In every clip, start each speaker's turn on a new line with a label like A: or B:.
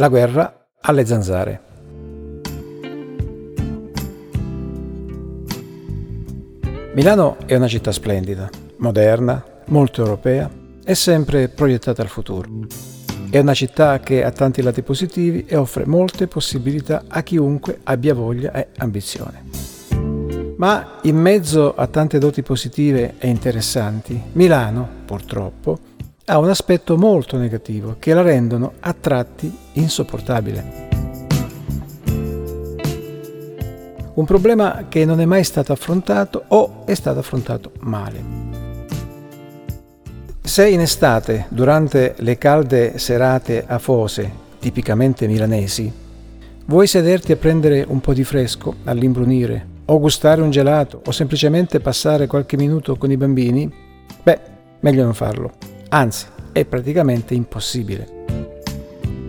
A: La guerra alle zanzare. Milano è una città splendida, moderna, molto europea e sempre proiettata al futuro. È una città che ha tanti lati positivi e offre molte possibilità a chiunque abbia voglia e ambizione. Ma in mezzo a tante doti positive e interessanti, Milano, purtroppo, ha un aspetto molto negativo che la rendono a tratti insopportabile. Un problema che non è mai stato affrontato o è stato affrontato male. Se in estate, durante le calde serate afose, tipicamente milanesi, vuoi sederti a prendere un po' di fresco all'imbrunire, o gustare un gelato, o semplicemente passare qualche minuto con i bambini, beh, meglio non farlo. Anzi, è praticamente impossibile.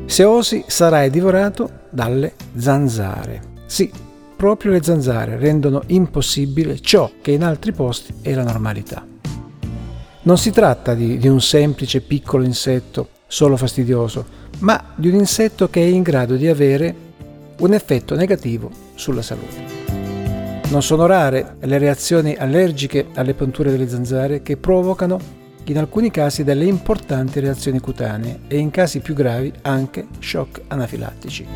A: Se osi sarai divorato dalle zanzare. Sì, proprio le zanzare rendono impossibile ciò che in altri posti è la normalità. Non si tratta di, di, un semplice piccolo insetto solo fastidioso, ma di un insetto che è in grado di avere un effetto negativo sulla salute. Non sono rare le reazioni allergiche alle punture delle zanzare che provocano in alcuni casi delle importanti reazioni cutanee e in casi più gravi anche shock anafilattici.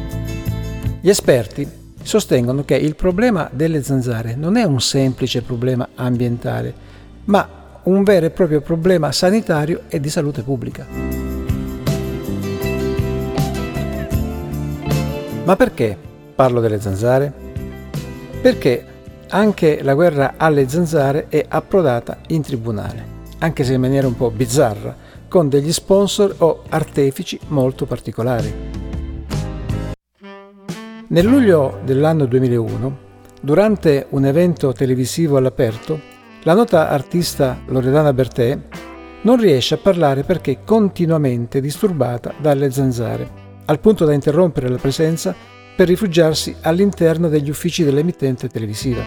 A: Gli esperti sostengono che il problema delle zanzare non è un semplice problema ambientale, ma un vero e proprio problema sanitario e di salute pubblica. Ma perché parlo delle zanzare? Perché anche la guerra alle zanzare è approdata in tribunale, anche se in maniera un po' bizzarra, con degli sponsor o artefici molto particolari. Nel luglio dell'anno 2001, durante un evento televisivo all'aperto, la nota artista Loredana Bertè non riesce a parlare perché continuamente disturbata dalle zanzare, al punto da interrompere la presenza per rifugiarsi all'interno degli uffici dell'emittente televisiva.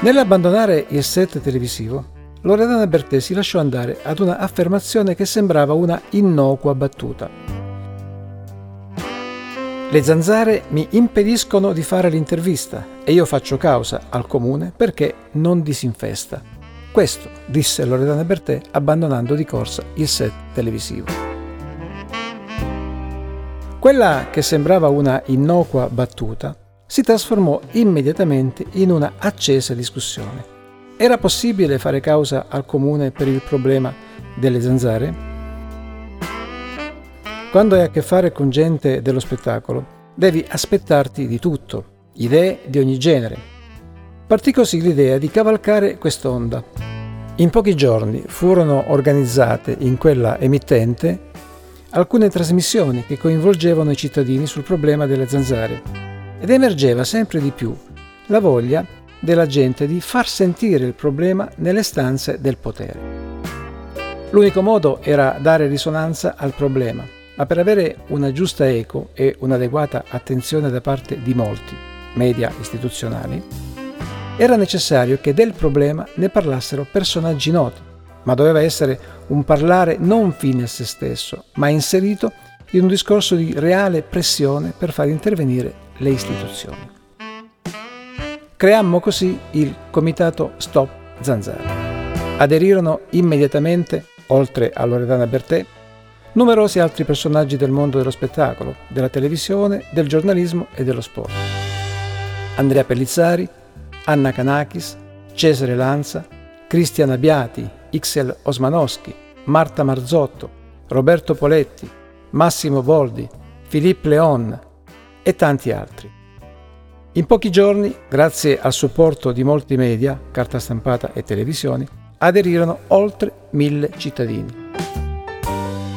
A: Nell'abbandonare il set televisivo, Loredana Bertè si lasciò andare ad una affermazione che sembrava una innocua battuta. Le zanzare mi impediscono di fare l'intervista e io faccio causa al comune perché non disinfesta. Questo disse Loredana Bertè abbandonando di corsa il set televisivo. Quella che sembrava una innocua battuta si trasformò immediatamente in una accesa discussione. Era possibile fare causa al comune per il problema delle zanzare? Quando hai a che fare con gente dello spettacolo, devi aspettarti di tutto, idee di ogni genere. Partì così l'idea di cavalcare quest'onda. In pochi giorni furono organizzate in quella emittente alcune trasmissioni che coinvolgevano i cittadini sul problema delle zanzare ed emergeva sempre di più la voglia della gente di far sentire il problema nelle stanze del potere. L'unico modo era dare risonanza al problema, ma per avere una giusta eco e un'adeguata attenzione da parte di molti media istituzionali, era necessario che del problema ne parlassero personaggi noti ma doveva essere un parlare non fine a se stesso, ma inserito in un discorso di reale pressione per far intervenire le istituzioni. Creammo così il comitato Stop Zanzara. Aderirono immediatamente, oltre a Loredana Bertè, numerosi altri personaggi del mondo dello spettacolo, della televisione, del giornalismo e dello sport. Andrea Pellizzari, Anna Canakis, Cesare Lanza, Cristian Abbiati, Ixel Osmanowski, Marta Marzotto, Roberto Poletti, Massimo Boldi, Philippe Leon e tanti altri. In pochi giorni, grazie al supporto di molti media, carta stampata e televisioni, aderirono oltre mille cittadini.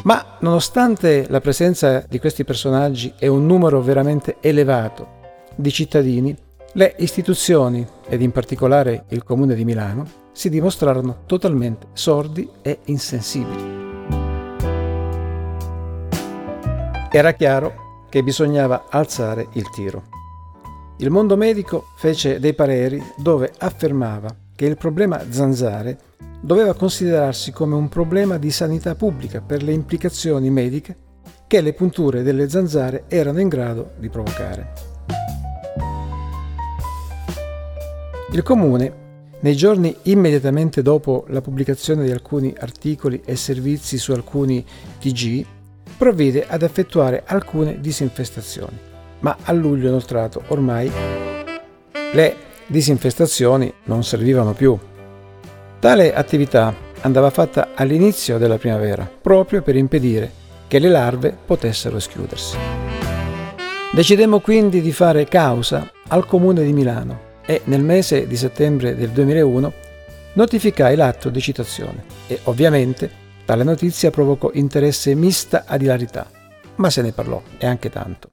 A: Ma nonostante la presenza di questi personaggi e un numero veramente elevato di cittadini, le istituzioni, ed in particolare il Comune di Milano, si dimostrarono totalmente sordi e insensibili. Era chiaro che bisognava alzare il tiro. Il mondo medico fece dei pareri dove affermava che il problema zanzare doveva considerarsi come un problema di sanità pubblica per le implicazioni mediche che le punture delle zanzare erano in grado di provocare. Il comune, nei giorni immediatamente dopo la pubblicazione di alcuni articoli e servizi su alcuni TG, provvide ad effettuare alcune disinfestazioni, ma a luglio inoltrato ormai le disinfestazioni non servivano più. Tale attività andava fatta all'inizio della primavera, proprio per impedire che le larve potessero schiudersi. Decidemmo quindi di fare causa al Comune di Milano e nel mese di settembre del 2001 notificai l'atto di citazione e ovviamente tale notizia provocò interesse mista ad ilarità, ma se ne parlò e anche tanto.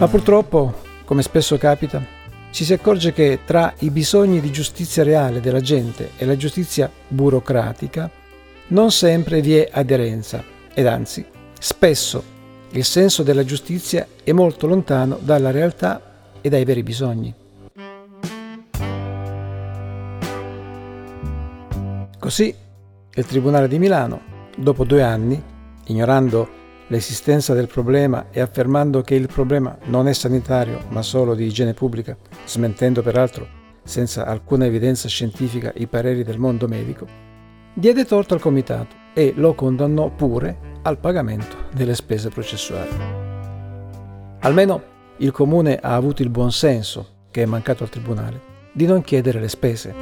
A: Ma purtroppo, come spesso capita, ci si accorge che tra i bisogni di giustizia reale della gente e la giustizia burocratica non sempre vi è aderenza ed anzi, spesso il senso della giustizia è molto lontano dalla realtà e dai veri bisogni. Così il Tribunale di Milano, dopo due anni, ignorando l'esistenza del problema e affermando che il problema non è sanitario ma solo di igiene pubblica, smentendo peraltro senza alcuna evidenza scientifica i pareri del mondo medico, diede torto al comitato e lo condannò pure al pagamento delle spese processuali. Almeno il comune ha avuto il buon senso, che è mancato al tribunale, di non chiedere le spese.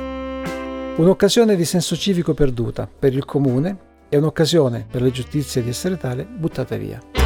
A: Un'occasione di senso civico perduta per il comune e un'occasione per la giustizia di essere tale buttata via.